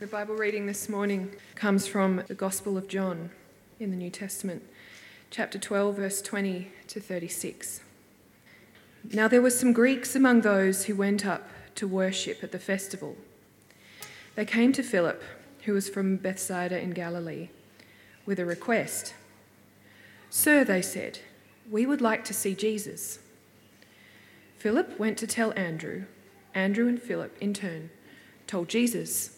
The Bible reading this morning comes from the Gospel of John in the New Testament, chapter 12, verse 20 to 36. Now there were some Greeks among those who went up to worship at the festival. They came to Philip, who was from Bethsaida in Galilee, with a request. Sir, they said, we would like to see Jesus. Philip went to tell Andrew. Andrew and Philip, in turn, told Jesus.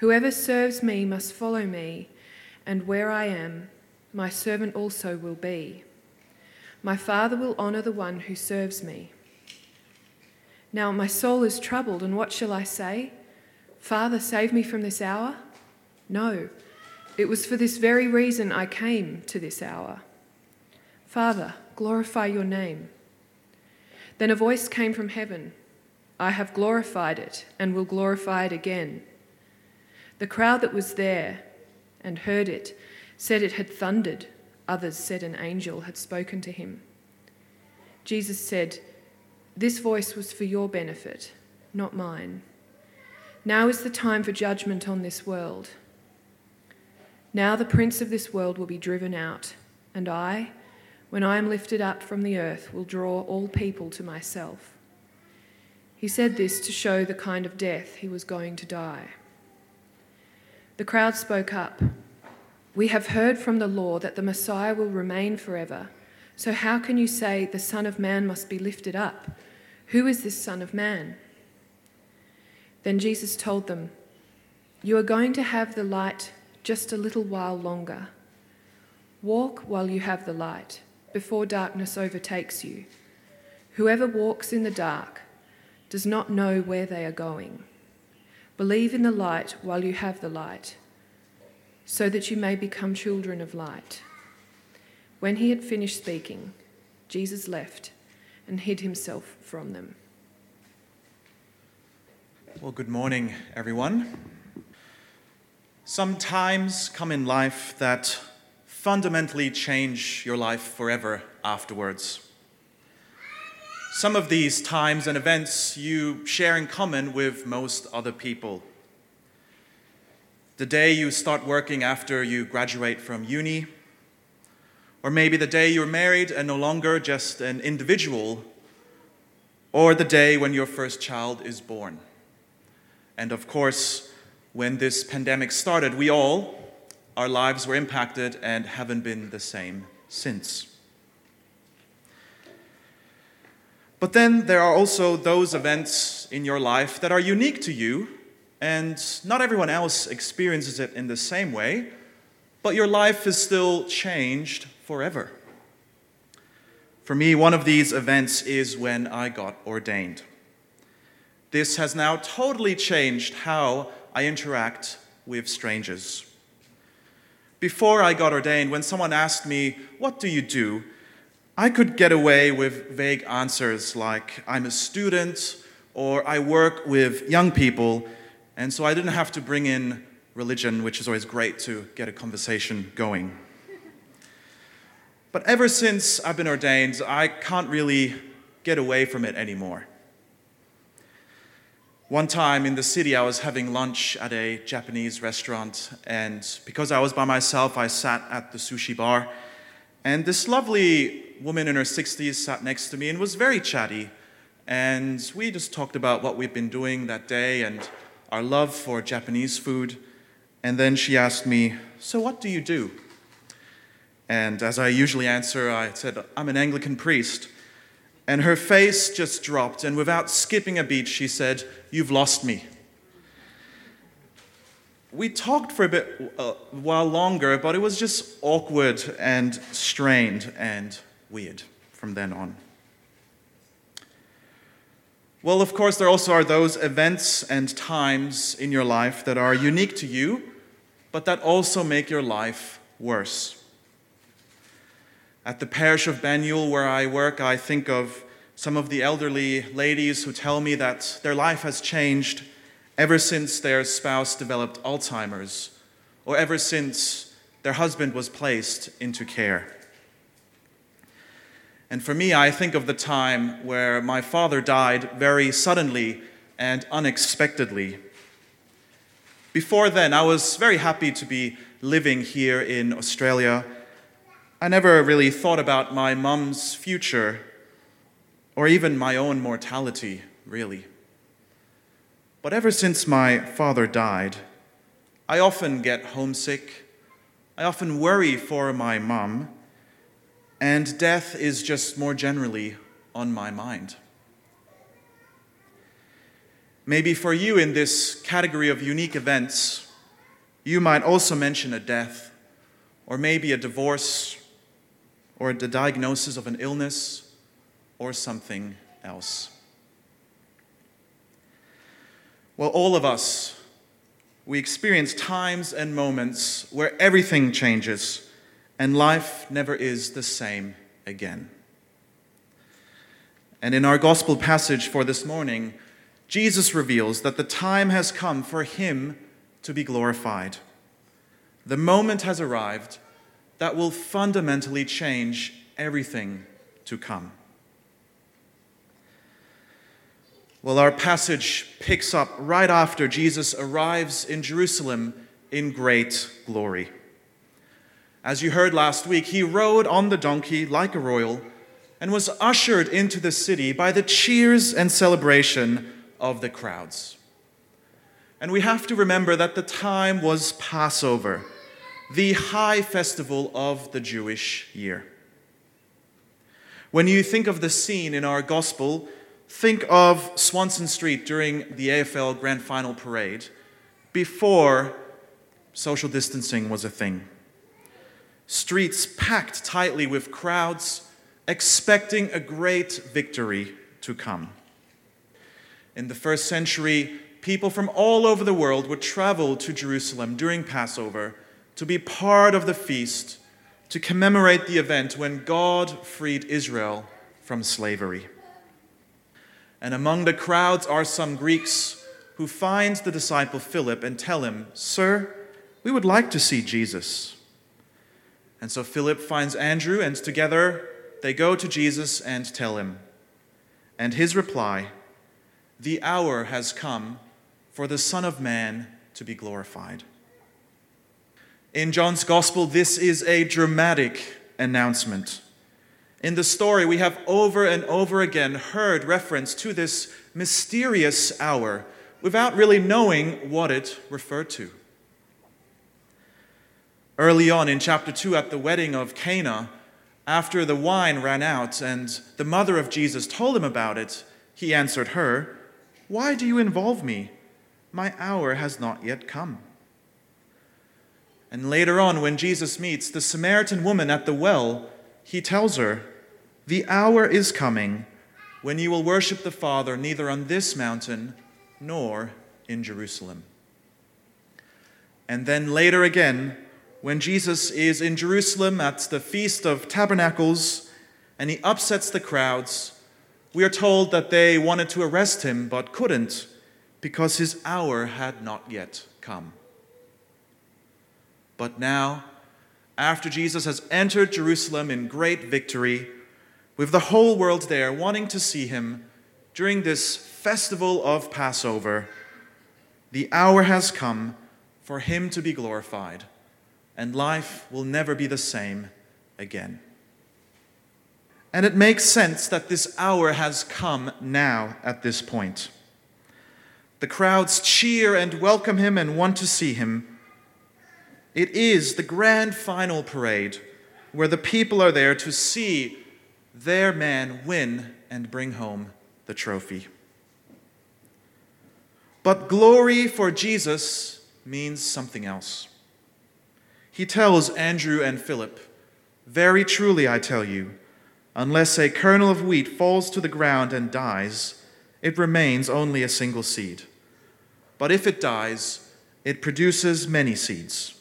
Whoever serves me must follow me, and where I am, my servant also will be. My Father will honour the one who serves me. Now my soul is troubled, and what shall I say? Father, save me from this hour? No, it was for this very reason I came to this hour. Father, glorify your name. Then a voice came from heaven I have glorified it, and will glorify it again. The crowd that was there and heard it said it had thundered. Others said an angel had spoken to him. Jesus said, This voice was for your benefit, not mine. Now is the time for judgment on this world. Now the prince of this world will be driven out, and I, when I am lifted up from the earth, will draw all people to myself. He said this to show the kind of death he was going to die. The crowd spoke up. We have heard from the law that the Messiah will remain forever. So how can you say the Son of Man must be lifted up? Who is this Son of Man? Then Jesus told them, You are going to have the light just a little while longer. Walk while you have the light, before darkness overtakes you. Whoever walks in the dark does not know where they are going. Believe in the light while you have the light, so that you may become children of light. When he had finished speaking, Jesus left and hid himself from them. Well, good morning, everyone. Some times come in life that fundamentally change your life forever afterwards. Some of these times and events you share in common with most other people. The day you start working after you graduate from uni, or maybe the day you're married and no longer just an individual, or the day when your first child is born. And of course, when this pandemic started, we all, our lives were impacted and haven't been the same since. But then there are also those events in your life that are unique to you, and not everyone else experiences it in the same way, but your life is still changed forever. For me, one of these events is when I got ordained. This has now totally changed how I interact with strangers. Before I got ordained, when someone asked me, What do you do? I could get away with vague answers like, I'm a student, or I work with young people, and so I didn't have to bring in religion, which is always great to get a conversation going. But ever since I've been ordained, I can't really get away from it anymore. One time in the city, I was having lunch at a Japanese restaurant, and because I was by myself, I sat at the sushi bar. And this lovely woman in her 60s sat next to me and was very chatty. And we just talked about what we've been doing that day and our love for Japanese food. And then she asked me, So, what do you do? And as I usually answer, I said, I'm an Anglican priest. And her face just dropped, and without skipping a beat, she said, You've lost me. We talked for a bit uh, while longer, but it was just awkward and strained and weird from then on. Well, of course, there also are those events and times in your life that are unique to you, but that also make your life worse. At the parish of Banyule, where I work, I think of some of the elderly ladies who tell me that their life has changed ever since their spouse developed Alzheimer's or ever since their husband was placed into care. And for me, I think of the time where my father died very suddenly and unexpectedly. Before then, I was very happy to be living here in Australia. I never really thought about my mum's future or even my own mortality, really. But ever since my father died, I often get homesick. I often worry for my mum, and death is just more generally on my mind. Maybe for you in this category of unique events, you might also mention a death, or maybe a divorce, or the diagnosis of an illness, or something else. Well, all of us, we experience times and moments where everything changes and life never is the same again. And in our gospel passage for this morning, Jesus reveals that the time has come for him to be glorified. The moment has arrived that will fundamentally change everything to come. Well, our passage picks up right after Jesus arrives in Jerusalem in great glory. As you heard last week, he rode on the donkey like a royal and was ushered into the city by the cheers and celebration of the crowds. And we have to remember that the time was Passover, the high festival of the Jewish year. When you think of the scene in our gospel, think of Swanston Street during the AFL Grand Final parade before social distancing was a thing. Streets packed tightly with crowds expecting a great victory to come. In the first century, people from all over the world would travel to Jerusalem during Passover to be part of the feast to commemorate the event when God freed Israel from slavery. And among the crowds are some Greeks who find the disciple Philip and tell him, Sir, we would like to see Jesus. And so Philip finds Andrew, and together they go to Jesus and tell him. And his reply the hour has come for the Son of Man to be glorified. In John's Gospel, this is a dramatic announcement. In the story, we have over and over again heard reference to this mysterious hour without really knowing what it referred to. Early on in chapter 2, at the wedding of Cana, after the wine ran out and the mother of Jesus told him about it, he answered her, why do you involve me? My hour has not yet come. And later on, when Jesus meets the Samaritan woman at the well, he tells her, The hour is coming when you will worship the Father neither on this mountain nor in Jerusalem. And then later again, when Jesus is in Jerusalem at the Feast of Tabernacles and he upsets the crowds, we are told that they wanted to arrest him but couldn't because his hour had not yet come. But now, after Jesus has entered Jerusalem in great victory, with the whole world there wanting to see him during this festival of Passover, the hour has come for him to be glorified, and life will never be the same again. And it makes sense that this hour has come now at this point. The crowds cheer and welcome him and want to see him. It is the grand final parade where the people are there to see their man win and bring home the trophy. But glory for Jesus means something else. He tells Andrew and Philip, Very truly I tell you, Unless a kernel of wheat falls to the ground and dies, it remains only a single seed. But if it dies, it produces many seeds.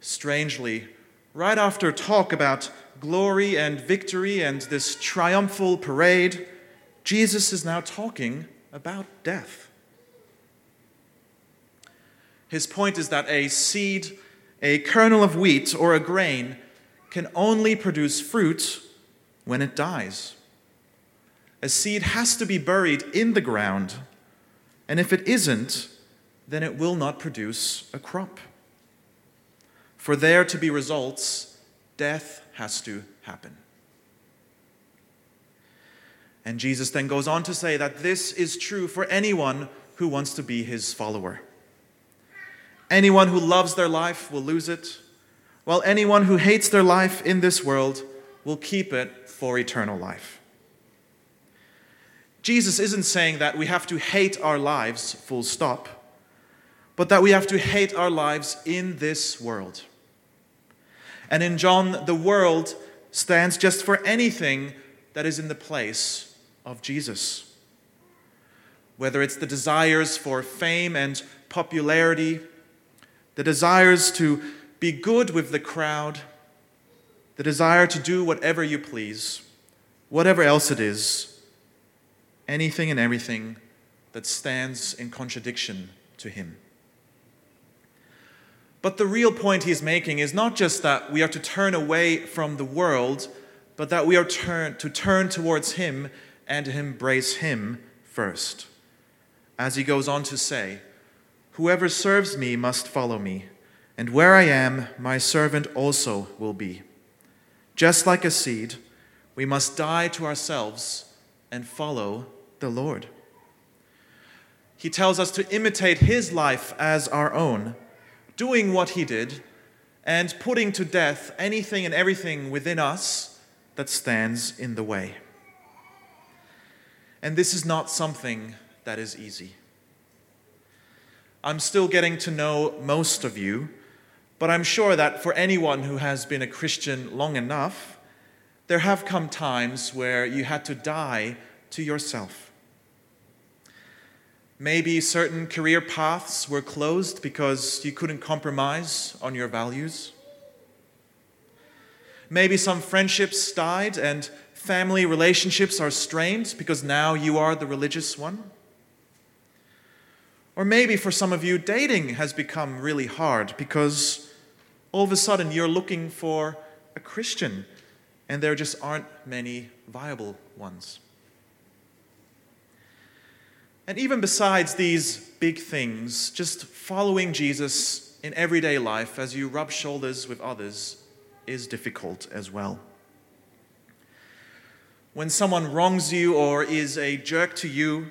strangely, right after talk about glory and victory and this triumphal parade, Jesus is now talking about death. His point is that a seed, a kernel of wheat, or a grain can only produce fruit when it dies. A seed has to be buried in the ground, and if it isn't, then it will not produce a crop. For there to be results, death has to happen. And Jesus then goes on to say that this is true for anyone who wants to be his follower. Anyone who loves their life will lose it, while anyone who hates their life in this world will keep it for eternal life. Jesus isn't saying that we have to hate our lives, full stop, but that we have to hate our lives in this world. And in John, the world stands just for anything that is in the place of Jesus. Whether it's the desires for fame and popularity, the desires to be good with the crowd, the desire to do whatever you please, whatever else it is, anything and everything that stands in contradiction to Him. But the real point he's making is not just that we are to turn away from the world, but that we are turn, to turn towards Him and to embrace Him first. As he goes on to say, Whoever serves me must follow me, and where I am, my servant also will be. Just like a seed, we must die to ourselves and follow the Lord. He tells us to imitate his life as our own, doing what he did, and putting to death anything and everything within us that stands in the way. And this is not something that is easy. I'm still getting to know most of you, but I'm sure that for anyone who has been a Christian long enough, there have come times where you had to die to yourself. Maybe certain career paths were closed because you couldn't compromise on your values. Maybe some friendships died and family relationships are strained because now you are the religious one. Or maybe for some of you, dating has become really hard because all of a sudden you're looking for a Christian and there just aren't many viable ones. And even besides these big things, just following Jesus in everyday life as you rub shoulders with others is difficult as well. When someone wrongs you or is a jerk to you,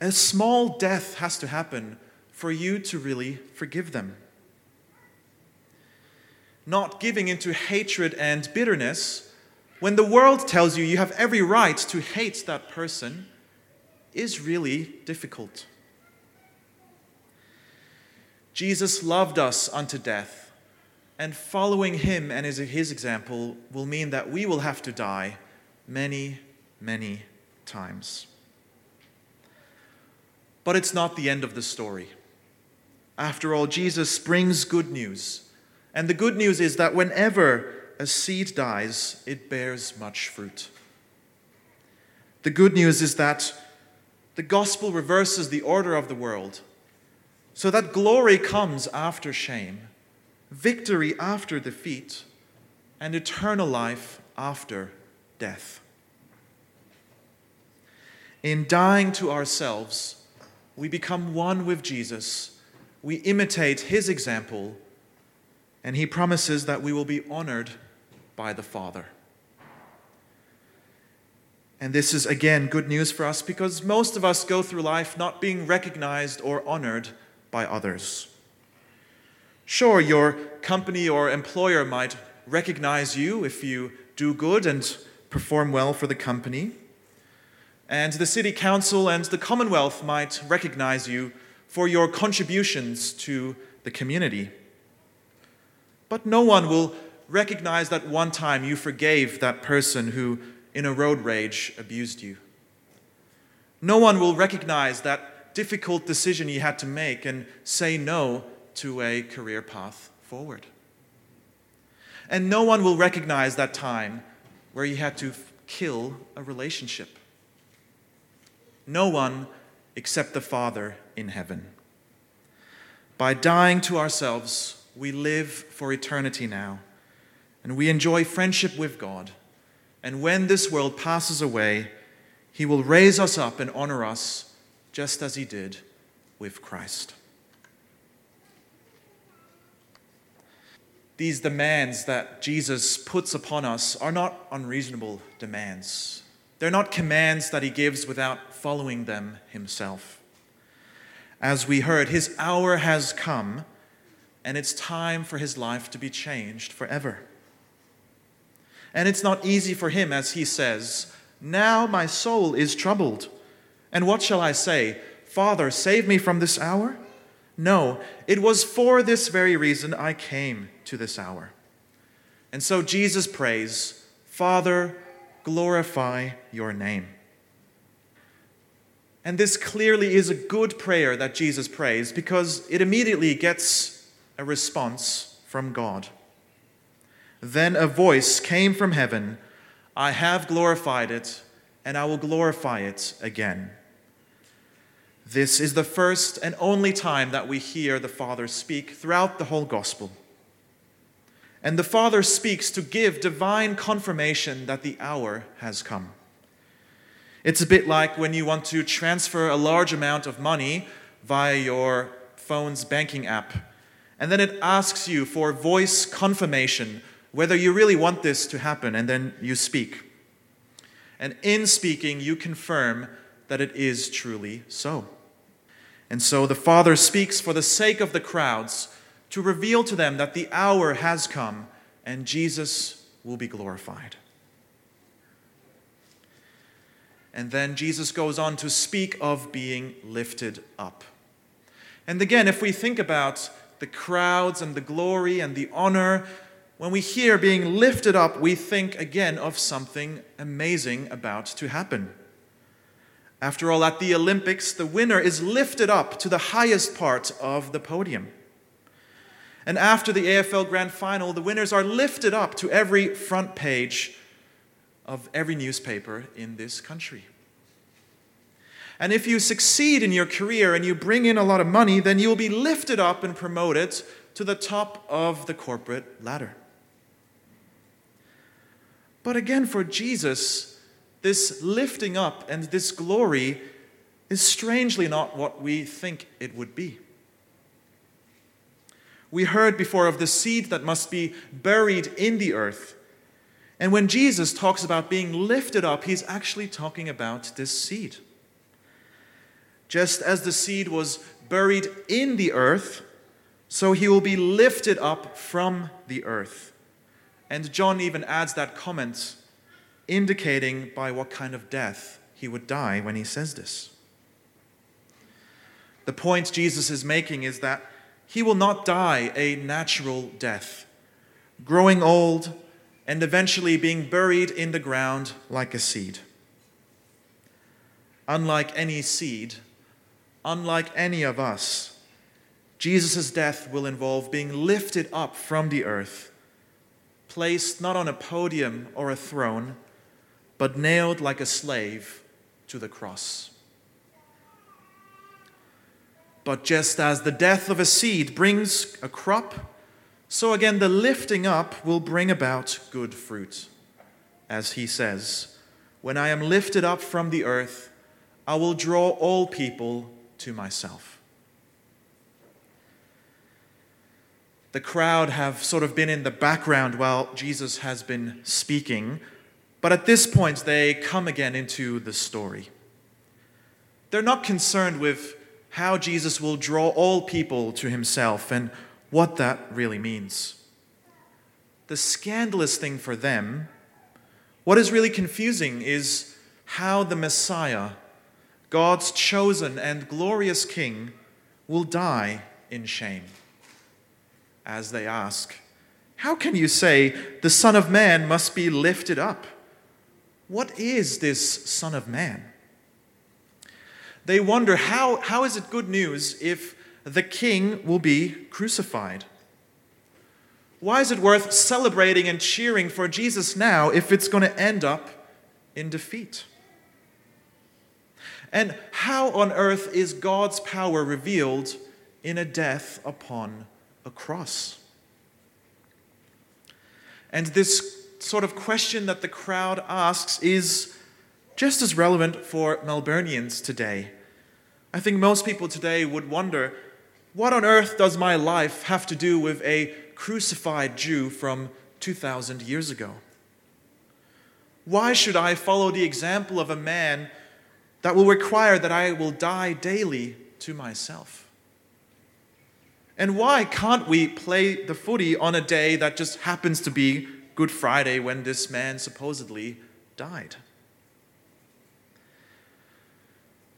a small death has to happen for you to really forgive them. Not giving into hatred and bitterness when the world tells you you have every right to hate that person is really difficult. Jesus loved us unto death, and following him and his example will mean that we will have to die many, many times. But it's not the end of the story. After all, Jesus brings good news. And the good news is that whenever a seed dies, it bears much fruit. The good news is that the gospel reverses the order of the world so that glory comes after shame, victory after defeat, and eternal life after death. In dying to ourselves, we become one with Jesus, we imitate his example, and he promises that we will be honored by the Father. And this is again good news for us because most of us go through life not being recognized or honored by others. Sure, your company or employer might recognize you if you do good and perform well for the company and the city council and the Commonwealth might recognize you for your contributions to the community. But no one will recognize that one time you forgave that person who, in a road rage, abused you. No one will recognize that difficult decision you had to make and say no to a career path forward. And no one will recognize that time where you had to kill a relationship. No one except the Father in heaven. By dying to ourselves, we live for eternity now, and we enjoy friendship with God. And when this world passes away, He will raise us up and honor us just as He did with Christ. These demands that Jesus puts upon us are not unreasonable demands. They're not commands that He gives without following them Himself. As we heard, His hour has come, and it's time for His life to be changed forever. And it's not easy for Him, as He says, Now my soul is troubled. And what shall I say? Father, save me from this hour? No, it was for this very reason I came to this hour. And so Jesus prays, Father, glorify your name. And this clearly is a good prayer that Jesus prays because it immediately gets a response from God. Then a voice came from heaven I have glorified it, and I will glorify it again. This is the first and only time that we hear the Father speak throughout the whole gospel. And the Father speaks to give divine confirmation that the hour has come. It's a bit like when you want to transfer a large amount of money via your phone's banking app, and then it asks you for voice confirmation whether you really want this to happen, and then you speak. And in speaking, you confirm that it is truly so. And so the Father speaks for the sake of the crowds to reveal to them that the hour has come and Jesus will be glorified. And then Jesus goes on to speak of being lifted up. And again, if we think about the crowds and the glory and the honor, when we hear being lifted up, we think again of something amazing about to happen. After all, at the Olympics, the winner is lifted up to the highest part of the podium. And after the AFL Grand Final, the winners are lifted up to every front page of every newspaper in this country. And if you succeed in your career and you bring in a lot of money, then you'll be lifted up and promoted to the top of the corporate ladder. But again, for Jesus, this lifting up and this glory is strangely not what we think it would be. We heard before of the seed that must be buried in the earth. And when Jesus talks about being lifted up, he's actually talking about this seed. Just as the seed was buried in the earth, so he will be lifted up from the earth. And John even adds that comment, indicating by what kind of death he would die when he says this. The point Jesus is making is that he will not die a natural death, growing old and eventually being buried in the ground like a seed. Unlike any seed, unlike any of us, Jesus' death will involve being lifted up from the earth, placed not on a podium or a throne, but nailed like a slave to the cross. But just as the death of a seed brings a crop, so again, the lifting up will bring about good fruit. As he says, When I am lifted up from the earth, I will draw all people to myself. The crowd have sort of been in the background while Jesus has been speaking, but at this point they come again into the story. They're not concerned with how Jesus will draw all people to himself and what that really means. The scandalous thing for them, what is really confusing, is how the Messiah, God's chosen and glorious King, will die in shame. As they ask, How can you say the Son of Man must be lifted up? What is this Son of Man? They wonder how, how is it good news if the king will be crucified. Why is it worth celebrating and cheering for Jesus now if it's going to end up in defeat? And how on earth is God's power revealed in a death upon a cross? And this sort of question that the crowd asks is just as relevant for Melburnians today. I think most people today would wonder what on earth does my life have to do with a crucified Jew from 2,000 years ago? Why should I follow the example of a man that will require that I will die daily to myself? And why can't we play the footy on a day that just happens to be Good Friday when this man supposedly died?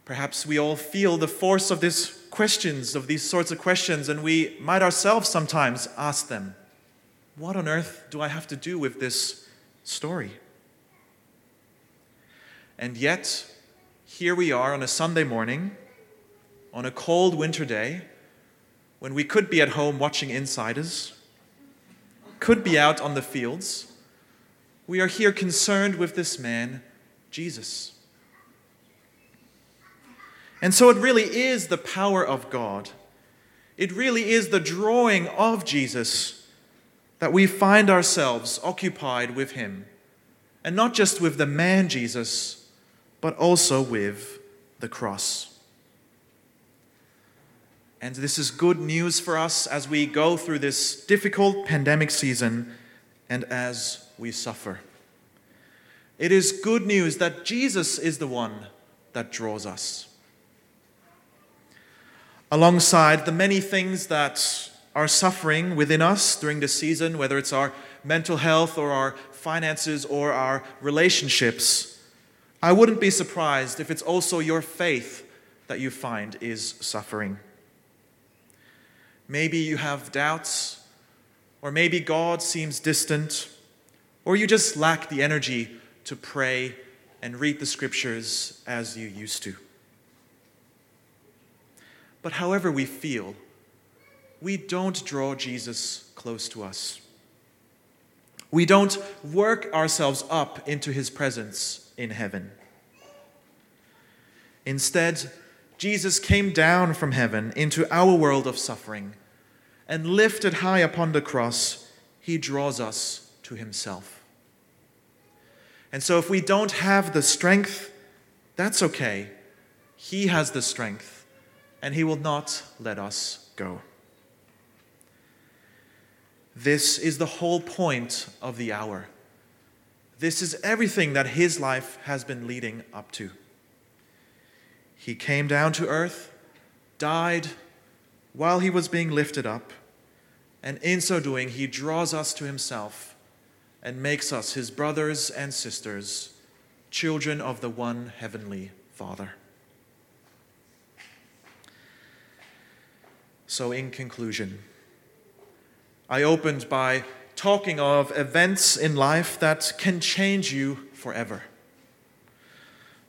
Perhaps we all feel the force of these questions, of these sorts of questions, and we might ourselves sometimes ask them, What on earth do I have to do with this story? And yet, here we are on a Sunday morning, on a cold winter day, when we could be at home watching Insiders, could be out on the fields. We are here concerned with this man, Jesus. And so it really is the power of God. It really is the drawing of Jesus that we find ourselves occupied with him. And not just with the man Jesus, but also with the cross. And this is good news for us as we go through this difficult pandemic season and as we suffer. It is good news that Jesus is the one that draws us alongside the many things that are suffering within us during this season, whether it's our mental health or our finances or our relationships, I wouldn't be surprised if it's also your faith that you find is suffering. Maybe you have doubts, or maybe God seems distant, or you just lack the energy to pray and read the scriptures as you used to. But however we feel, we don't draw Jesus close to us. We don't work ourselves up into his presence in heaven. Instead, Jesus came down from heaven into our world of suffering, and lifted high upon the cross, he draws us to himself. And so, if we don't have the strength, that's okay. He has the strength and he will not let us go. This is the whole point of the hour. This is everything that his life has been leading up to. He came down to earth, died while he was being lifted up, and in so doing, he draws us to himself and makes us his brothers and sisters, children of the one heavenly Father. So, in conclusion, I opened by talking of events in life that can change you forever.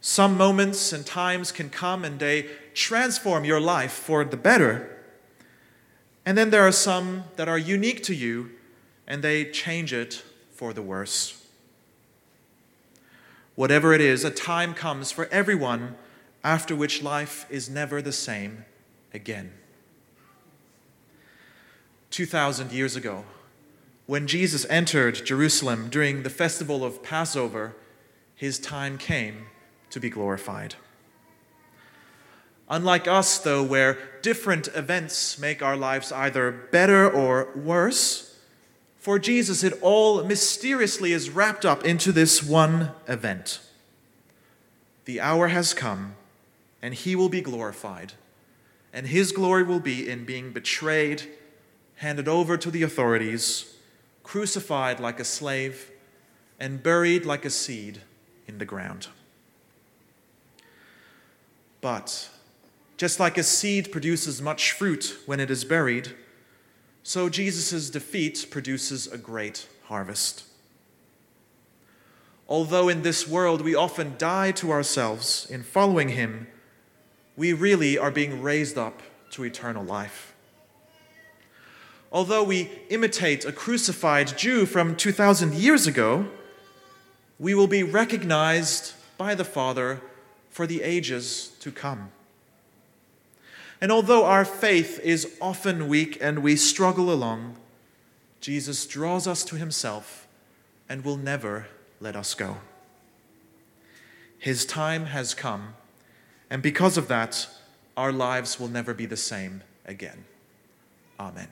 Some moments and times can come and they transform your life for the better. And then there are some that are unique to you and they change it for the worse. Whatever it is, a time comes for everyone after which life is never the same again. 2,000 years ago, when Jesus entered Jerusalem during the festival of Passover, his time came to be glorified. Unlike us, though, where different events make our lives either better or worse, for Jesus, it all mysteriously is wrapped up into this one event. The hour has come, and he will be glorified, and his glory will be in being betrayed handed over to the authorities, crucified like a slave, and buried like a seed in the ground. But just like a seed produces much fruit when it is buried, so Jesus' defeat produces a great harvest. Although in this world we often die to ourselves in following him, we really are being raised up to eternal life. Although we imitate a crucified Jew from 2,000 years ago, we will be recognized by the Father for the ages to come. And although our faith is often weak and we struggle along, Jesus draws us to himself and will never let us go. His time has come, and because of that, our lives will never be the same again. Amen.